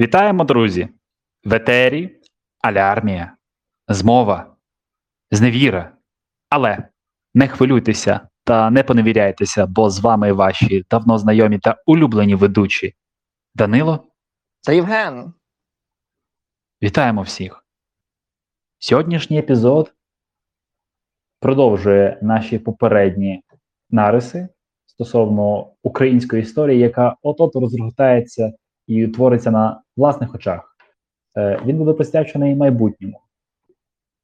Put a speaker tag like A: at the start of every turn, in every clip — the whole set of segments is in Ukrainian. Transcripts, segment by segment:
A: Вітаємо, друзі! В етері алярмія, змова, зневіра. Але не хвилюйтеся та не поневіряйтеся, бо з вами ваші давно знайомі та улюблені ведучі Данило.
B: Та Євген,
A: Вітаємо всіх! Сьогоднішній епізод продовжує наші попередні нариси стосовно української історії, яка от-от розгортається і твориться на власних очах. Е, Він буде присвячений майбутньому,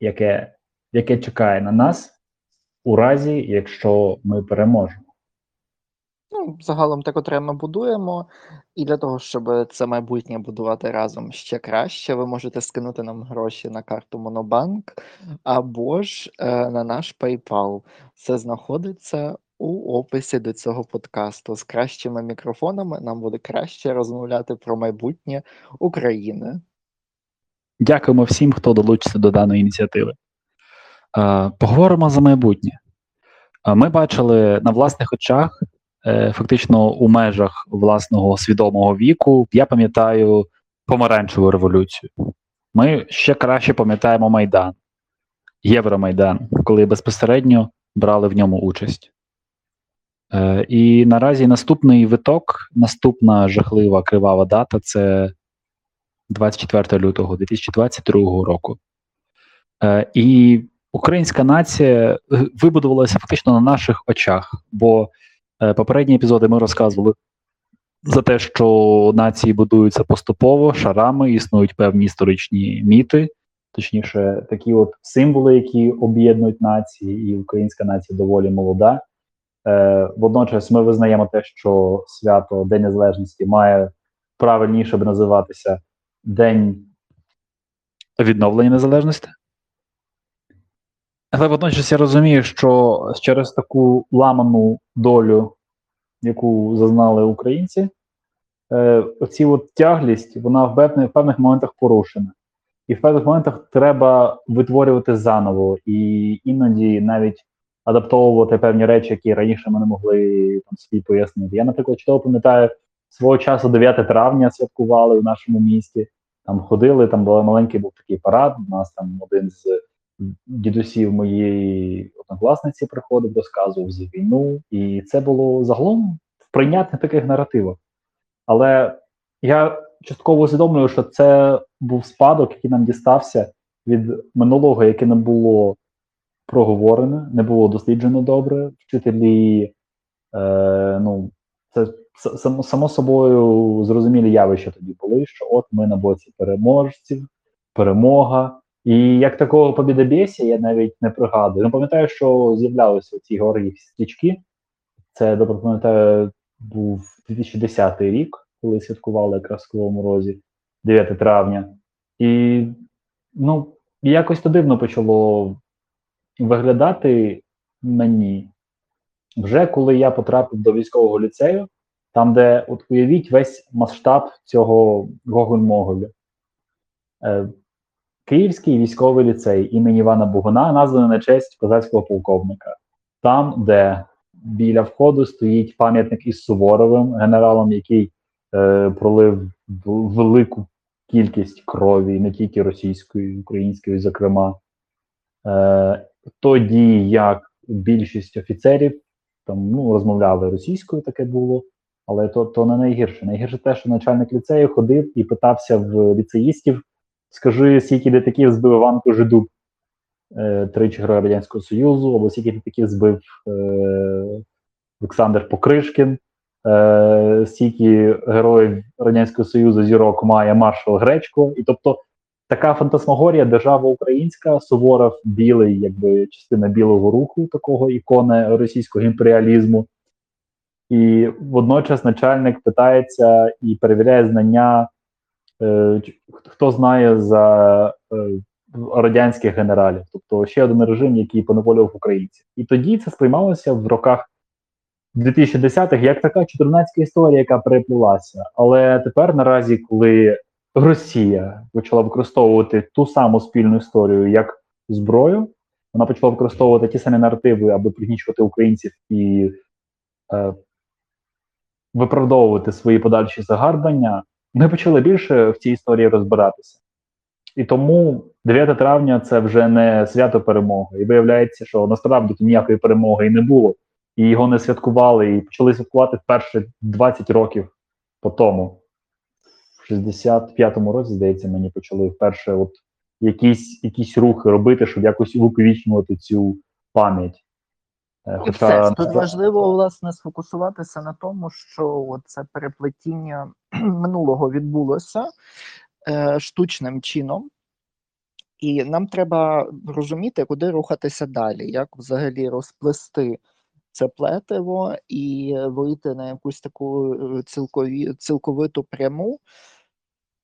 A: яке, яке чекає на нас у разі, якщо ми переможемо.
B: ну, загалом котре ми будуємо, і для того, щоб це майбутнє будувати разом ще краще, ви можете скинути нам гроші на карту Монобанк або ж е, на наш PayPal. Це знаходиться у описі до цього подкасту. З кращими мікрофонами нам буде краще розмовляти про майбутнє України.
A: Дякуємо всім, хто долучиться до даної ініціативи. Поговоримо за майбутнє. Ми бачили на власних очах, е, фактично у межах власного свідомого віку, я пам'ятаю помаранчеву революцію. Ми ще краще пам'ятаємо Майдан, Євромайдан, коли безпосередньо брали в ньому участь. Е, І наразі наступний виток, наступна жахлива кривава дата це 24 лютого 2022 року. Е, і українська нація е, вибудувалася фактично на наших очах, бо попередні епізоди ми розказували за те, що нації будуються поступово, шарами, існують певні історичні міти, точніше, такі от символи, які об'єднують нації, і українська нація доволі молода. Е, водночас ми визнаємо те, що свято День Незалежності має правильніше б називатися День відновлення незалежності. Але водночас я розумію, що через таку ламану долю, яку зазнали українці, е, оці от тяглість, вона в певних, в певних моментах порушена. І в певних моментах треба витворювати заново, і іноді навіть адаптовувати певні речі, які раніше ми не могли там собі пояснити. Я, наприклад, чудово пам'ятаю, свого часу 9 травня святкували в нашому місті. Там ходили, там був маленький був такий парад. У нас там один з дідусів моєї однокласниці приходив, розказував за війну, і це було загалом в прийнятних таких наративах. Але я частково усвідомлюю, що це був спадок, який нам дістався від минулого, яке не було проговорене, не було досліджено добре. Вчителі, е, ну, це само, само собою зрозумілі явища тоді були, що от ми на боці переможців, перемога. І як такого побідобєсія я навіть не пригадую. Ну, пам'ятаю, що з'являлися ці георгіївські стрічки. Це, добре пам'ятаю, був 2010 рік, коли святкували якраз в Кривому Розі, 9 травня. І ну, якось то дивно почало виглядати мені. Вже коли я потрапив до військового ліцею, там, де от уявіть весь масштаб цього Гоголь-Моголя. Е, Київський військовий ліцей імені Івана Богуна названий на честь козацького полковника. Там, де біля входу стоїть пам'ятник із Суворовим, генералом, який е, пролив велику кількість крові, не тільки російської, української, зокрема. Е, тоді як більшість офіцерів там ну, розмовляли російською, таке було, але то, то не найгірше. Найгірше те, що начальник ліцею ходив і питався в ліцеїстів: скажи, скільки літаків збив Іван Кожедуб, е, тричі герой Радянського Союзу, або скільки літаків збив е, Олександр Покришкін, е, скільки героїв Радянського Союзу зірок має маршал Гречко. І тобто така фантасмагорія, держава українська, Суворов білий, якби частина білого руху, такого ікони російського імперіалізму. І водночас начальник питається і перевіряє знання, е, хто знає за е, радянських генералів, тобто ще один режим, який поневолював українців. І тоді це сприймалося в роках 2010-х як така чудернацька історія, яка переплилася. Але тепер, наразі, коли Росія почала використовувати ту саму спільну історію як зброю, вона почала використовувати ті самі наративи, аби пригнічувати українців і е, виправдовувати свої подальші загарбання. ми почали більше в цій історії розбиратися. І тому 9 травня це вже не свято перемоги. І виявляється, що насправді тут ніякої перемоги і не було. І його не святкували, і почали святкувати вперше 20 років по тому. В 65-му році, здається, мені почали вперше от якісь, якісь рухи робити, щоб якось увіковічнювати цю пам'ять. Е,
B: І все. Тут важливо власне сфокусуватися на тому, що це переплетіння минулого відбулося е, штучним чином, і нам треба розуміти, куди рухатися далі, як взагалі розплести це плетиво і вийти на якусь таку е, цілкові, цілковиту пряму,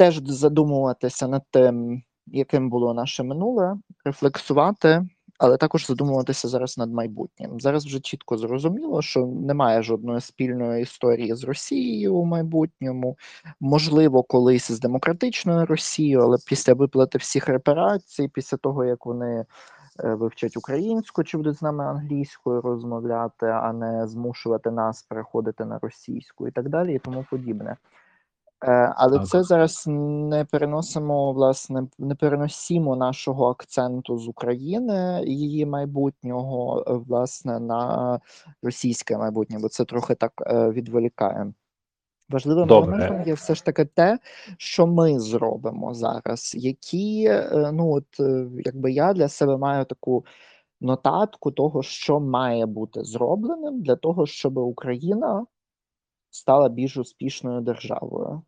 B: теж задумуватися над тим, яким було наше минуле, рефлексувати але також задумуватися зараз над майбутнім. Зараз вже чітко зрозуміло, що немає жодної спільної історії з Росією у майбутньому, можливо, колись з демократичною Росією, але після виплати всіх репарацій, після того як вони. Е, вивчать українську чи будуть з нами англійською розмовляти, а не змушувати нас переходити на російську і так далі, і тому подібне. Е, але так. це зараз не переносимо, власне, не переносимо нашого акценту з України, її майбутнього, е, власне, на російське майбутнє, бо це трохи так е, відволікає. Важливим Добре. елементом є все ж таки те, що ми зробимо зараз, які, ну от якби я для себе маю таку нотатку того, що має бути зробленим для того, щоб Україна стала більш успішною державою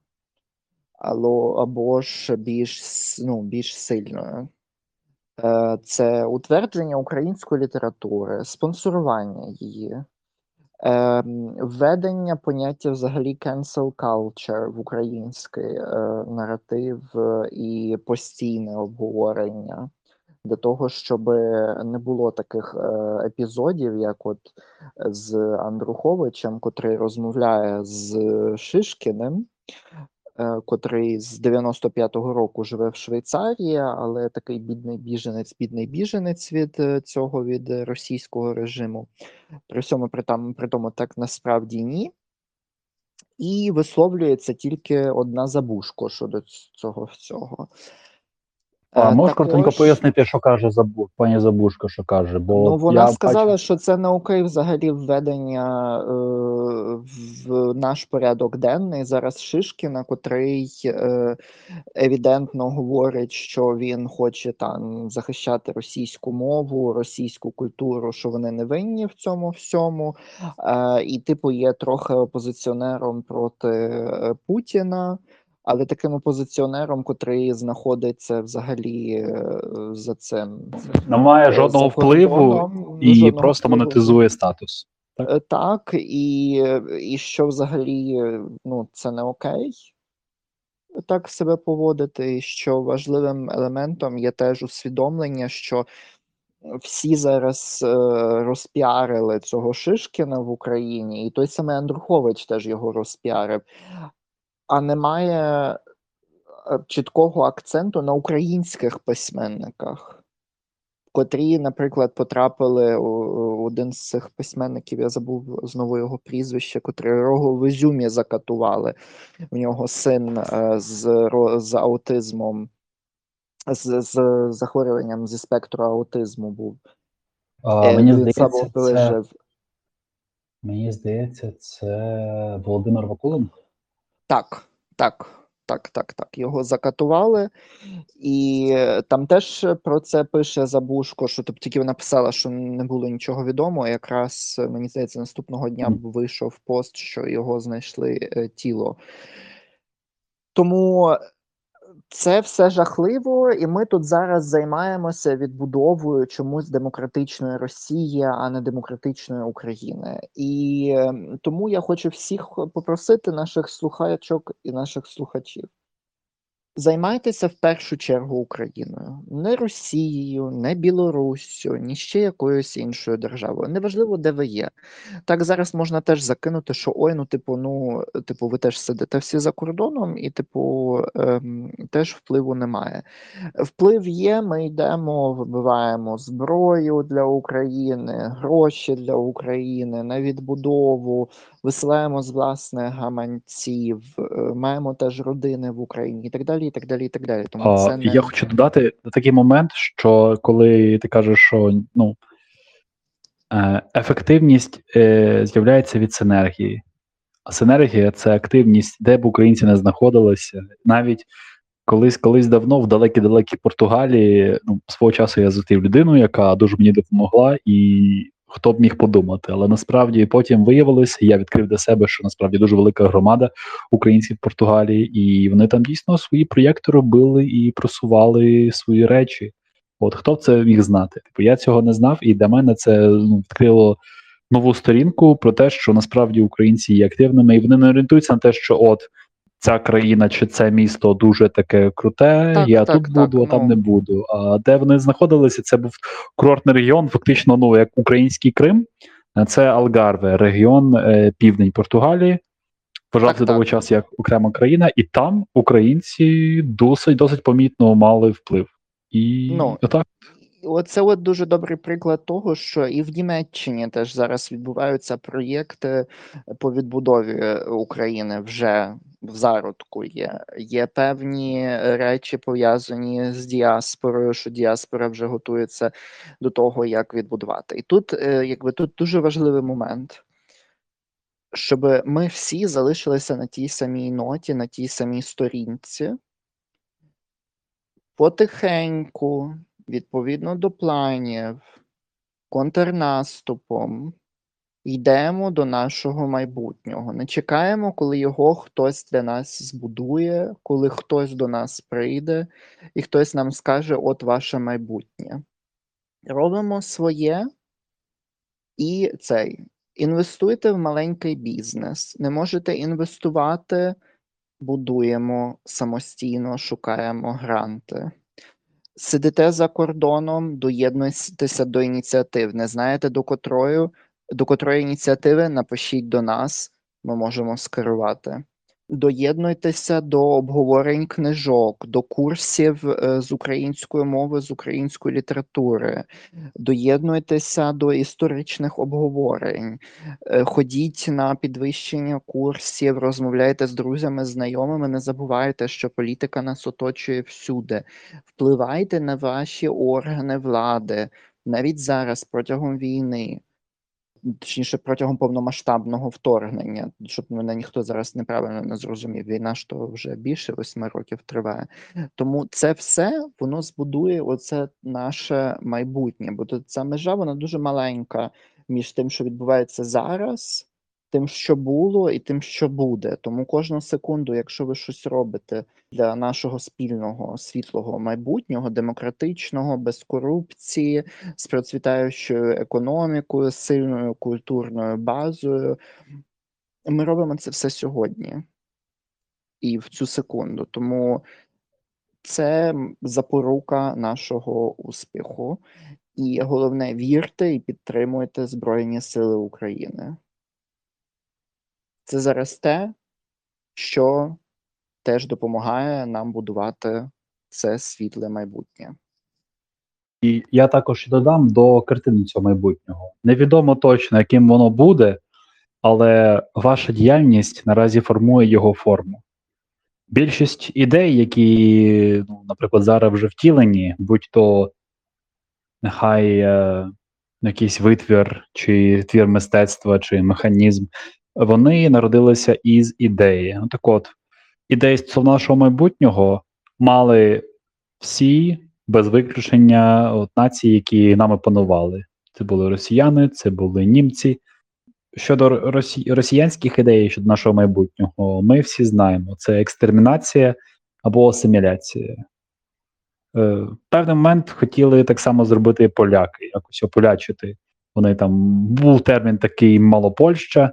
B: або, ж більш ну, більш сильною. Е, це утвердження української літератури, спонсорування її, е, введення поняття взагалі cancel culture в український е, наратив і постійне обговорення для того, щоб не було таких епізодів, як от з Андруховичем, котрий розмовляє з Шишкіним. Е, котрий з 95-го року живе в Швейцарії, але такий бідний біженець, бідний біженець від е, цього від російського режиму. При всьому при, там, при тому так насправді ні. І висловлюється тільки одна забушко щодо цього всього.
A: А е, можеш коротенько пояснити, що каже Забу... пані Забушка, що каже? Бо
B: ну вона
A: я
B: сказала,
A: бачу...
B: що це не окей взагалі введення е, в наш порядок денний. Зараз Шишкіна, котрий е, евідентно говорить, що він хоче там захищати російську мову, російську культуру, що вони не винні в цьому всьому, е, і типу є трохи опозиціонером проти е, Путіна але таким опозиціонером, котрий знаходиться взагалі е, за цим,
A: не має е, жодного впливу і жодного просто впливу. монетизує статус.
B: Так, е, так і, і що взагалі ну, це не окей. Так себе поводити, і що важливим елементом є теж усвідомлення, що всі зараз е, розпіарили цього Шишкіна в Україні, і той самий Андрухович теж його розпіарив а немає е, чіткого акценту на українських письменниках, котрі, наприклад, потрапили у один з цих письменників, я забув знову його прізвище, котрий його в Ізюмі закатували. У нього син е, з з аутизмом, з з захворюванням зі спектру аутизму був.
A: А, е, Мені здається, це... Мені здається, це Володимир Вакуленко.
B: Так, так, так, так, так. Його закатували, і е, там теж про це пише Забушко, що тобто тільки вона писала, що не було нічого відомо. Якраз е, мені здається, наступного дня вийшов пост, що його знайшли е, тіло. Тому це все жахливо, і ми тут зараз займаємося відбудовою чомусь демократичної Росії, а не демократичної України. І ем, тому я хочу всіх попросити наших слухачок і наших слухачів. Займайтеся в першу чергу Україною, не Росією, не Білоруссю, ні ще якоюсь іншою державою. Неважливо, де ви є. Так зараз можна теж закинути, що ой, ну типу, ну типу, ви теж сидите всі за кордоном, і типу ем, теж впливу немає. Вплив є. Ми йдемо, вибиваємо зброю для України, гроші для України на відбудову, висилаємо з власних гаманців, е, маємо теж родини в Україні і так далі. і так далі, і так далі. Тому
A: А,
B: це не
A: я хочу додати такий момент, що коли ти кажеш, що ну, е, ефективність е, з'являється від синергії. А синергія це активність, де б українці не знаходилися. Навіть колись колись давно, в далекій-далекій Португалії, ну, свого часу я зустрів людину, яка дуже мені допомогла, і хто б міг подумати. Але насправді потім виявилося, я відкрив для себе, що насправді дуже велика громада українців в Португалії, і вони там дійсно свої проєкти робили і просували свої речі. От хто б це міг знати? Типу, я цього не знав, і для мене це ну, відкрило нову сторінку про те, що насправді українці є активними, і вони не орієнтуються на те, що от ця країна чи це місто дуже таке круте,
B: Так,
A: я
B: так,
A: тут буду,
B: так,
A: а там
B: ну.
A: не буду. А де вони знаходилися, це був курортний регіон, фактично, ну як український Крим. Е, Це Алгарве, регіон е, південь Португалії. Вважався
B: Так, так.
A: того часу як окрема країна, і там українці досить досить помітно мали вплив. І
B: Ну,
A: отак.
B: Оце от дуже добрий приклад того, що і в Німеччині теж зараз відбуваються проєкти по відбудові України вже в зародку є. Є певні речі пов'язані з діаспорою, що діаспора вже готується до того, як відбудувати. І тут, е, якби тут дуже важливий момент, щоб ми всі залишилися на тій самій ноті, на тій самій сторінці. Потихеньку, відповідно до планів, контрнаступом йдемо до нашого майбутнього. Не чекаємо, коли його хтось для нас збудує, коли хтось до нас прийде і хтось нам скаже: от ваше майбутнє. Робимо своє і цей. Інвестуйте в маленький бізнес. Не можете інвестувати, будуємо самостійно, шукаємо гранти. Сидите за кордоном, доєднуйтеся до ініціатив. Не знаєте до котрої, до котрої ініціативи напишіть до нас, ми можемо скерувати. Доєднуйтеся до обговорень книжок, до курсів е, з української мови, з української літератури, доєднуйтеся до історичних обговорень, е, ходіть на підвищення курсів, розмовляйте з друзями, знайомими. Не забувайте, що політика нас оточує всюди. Впливайте на ваші органи влади навіть зараз протягом війни. Точніше, протягом повномасштабного вторгнення, щоб мене ніхто зараз неправильно не зрозумів. Війна ж то вже більше восьми років триває. Тому це все воно збудує оце наше майбутнє. Бо тут ця межа вона дуже маленька між тим, що відбувається зараз, тим, що було, і тим, що буде. Тому кожну секунду, якщо ви щось робите для нашого спільного світлого майбутнього, демократичного, без корупції, з процвітаючою економікою, сильною культурною базою, ми робимо це все сьогодні і в цю секунду. Тому це запорука нашого успіху. І головне, вірте і підтримуйте Збройні Сили України. Це зараз те, що теж допомагає нам будувати це світле майбутнє.
A: І я також додам до картини цього майбутнього. Невідомо точно, яким воно буде, але ваша діяльність наразі формує його форму. Більшість ідей, які, ну, наприклад, зараз вже втілені, будь-то нехай е, якийсь витвір, чи твір мистецтва, чи механізм, вони народилися із ідеї. Ну, так от, ідеї стосовно нашого майбутнього мали всі без виключення от, нації, які нами панували. Це були росіяни, це були німці. Щодо росі... росіянських ідей щодо нашого майбутнього, ми всі знаємо: це екстермінація або асиміляція. Е, певний момент хотіли так само зробити поляки, якось ополячити. Вони там був термін такий Малопольща.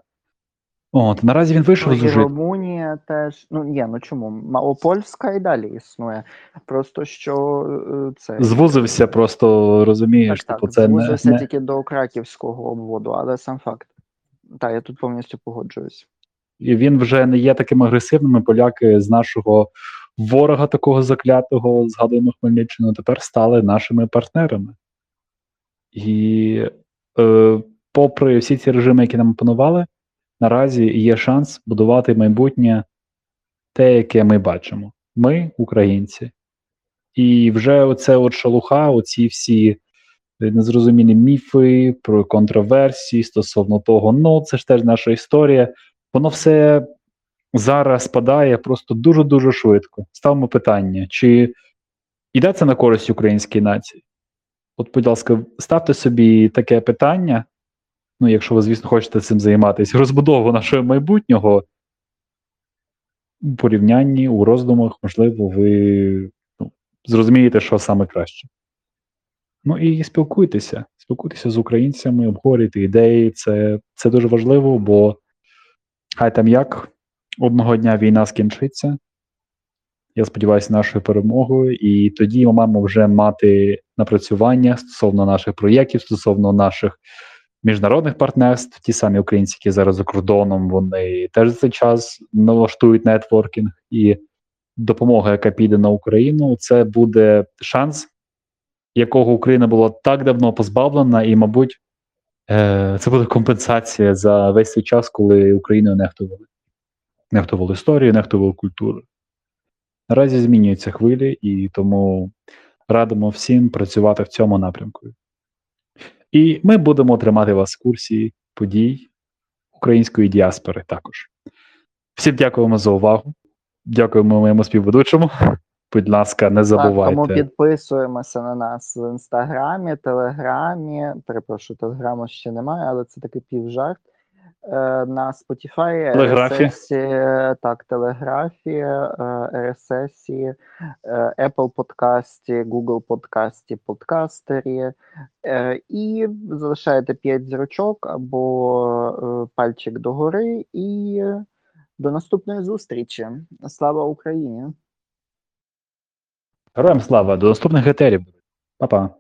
A: От, наразі він вийшов
B: Ну,
A: з.
B: Румунія теж. Ну ні, ну чому? Малопольська і далі існує. Просто що е, це
A: Звузився, просто розумієш,
B: так,
A: типу,
B: так,
A: це
B: звузився
A: не,
B: тільки до краківського обводу, але сам факт. Так, я тут повністю погоджуюсь.
A: і він вже не є таким агресивним. Поляки з нашого ворога, такого заклятого, згадуємо Хмельниччину, тепер стали нашими партнерами. І е, попри всі ці режими, які нам панували, наразі є шанс будувати майбутнє те, яке ми бачимо. Ми, українці. І вже оце от шалуха, оці всі е, незрозумілі міфи про контроверсії стосовно того, ну це ж теж наша історія. Воно все зараз спадає просто дуже-дуже швидко. Ставимо питання, чи йде це на користь українській нації? От, будь ласка, ставте собі таке питання. Ну, якщо ви, звісно, хочете цим займатися, розбудову нашого майбутнього. У порівнянні, у роздумах, можливо, ви ну, зрозумієте, що саме краще. Ну і спілкуйтеся, спілкуйтеся з українцями, обговорюйте ідеї. Це, це дуже важливо, бо хай там як одного дня війна скінчиться. Я сподіваюся, нашою перемогою, і тоді ми маємо вже мати напрацювання стосовно наших проєктів, стосовно наших міжнародних партнерств. Ті самі українці, які зараз за кордоном, вони теж за цей час налаштують нетворкінг і допомога, яка піде на Україну, це буде шанс, якого Україна була так давно позбавлена, і, мабуть, е, це буде компенсація за весь цей час, коли Україною нехтували. Нехтували історію, нехтували культуру. Наразі змінюються хвилі, і тому радимо всім працювати в цьому напрямку. І ми будемо тримати вас в курсі подій української діаспори також. Всім дякуємо за увагу. Дякуємо моєму співведучому. Будь ласка, не
B: Так, тому
A: забувайте.
B: підписуємося на нас в інстаграмі, телеграмі. Перепрошую, телеграму ще немає, але це такий півжарт. Е, на Spotify. RSS, так, телеграфі, е, RSS, е, Apple подкасті, Google подкасті, подкастері. Е, і залишаєте 5 зірочок або е, пальчик догори. І до наступної зустрічі. Слава Україні!
A: Героям слава, до наступних етерів. Па-па.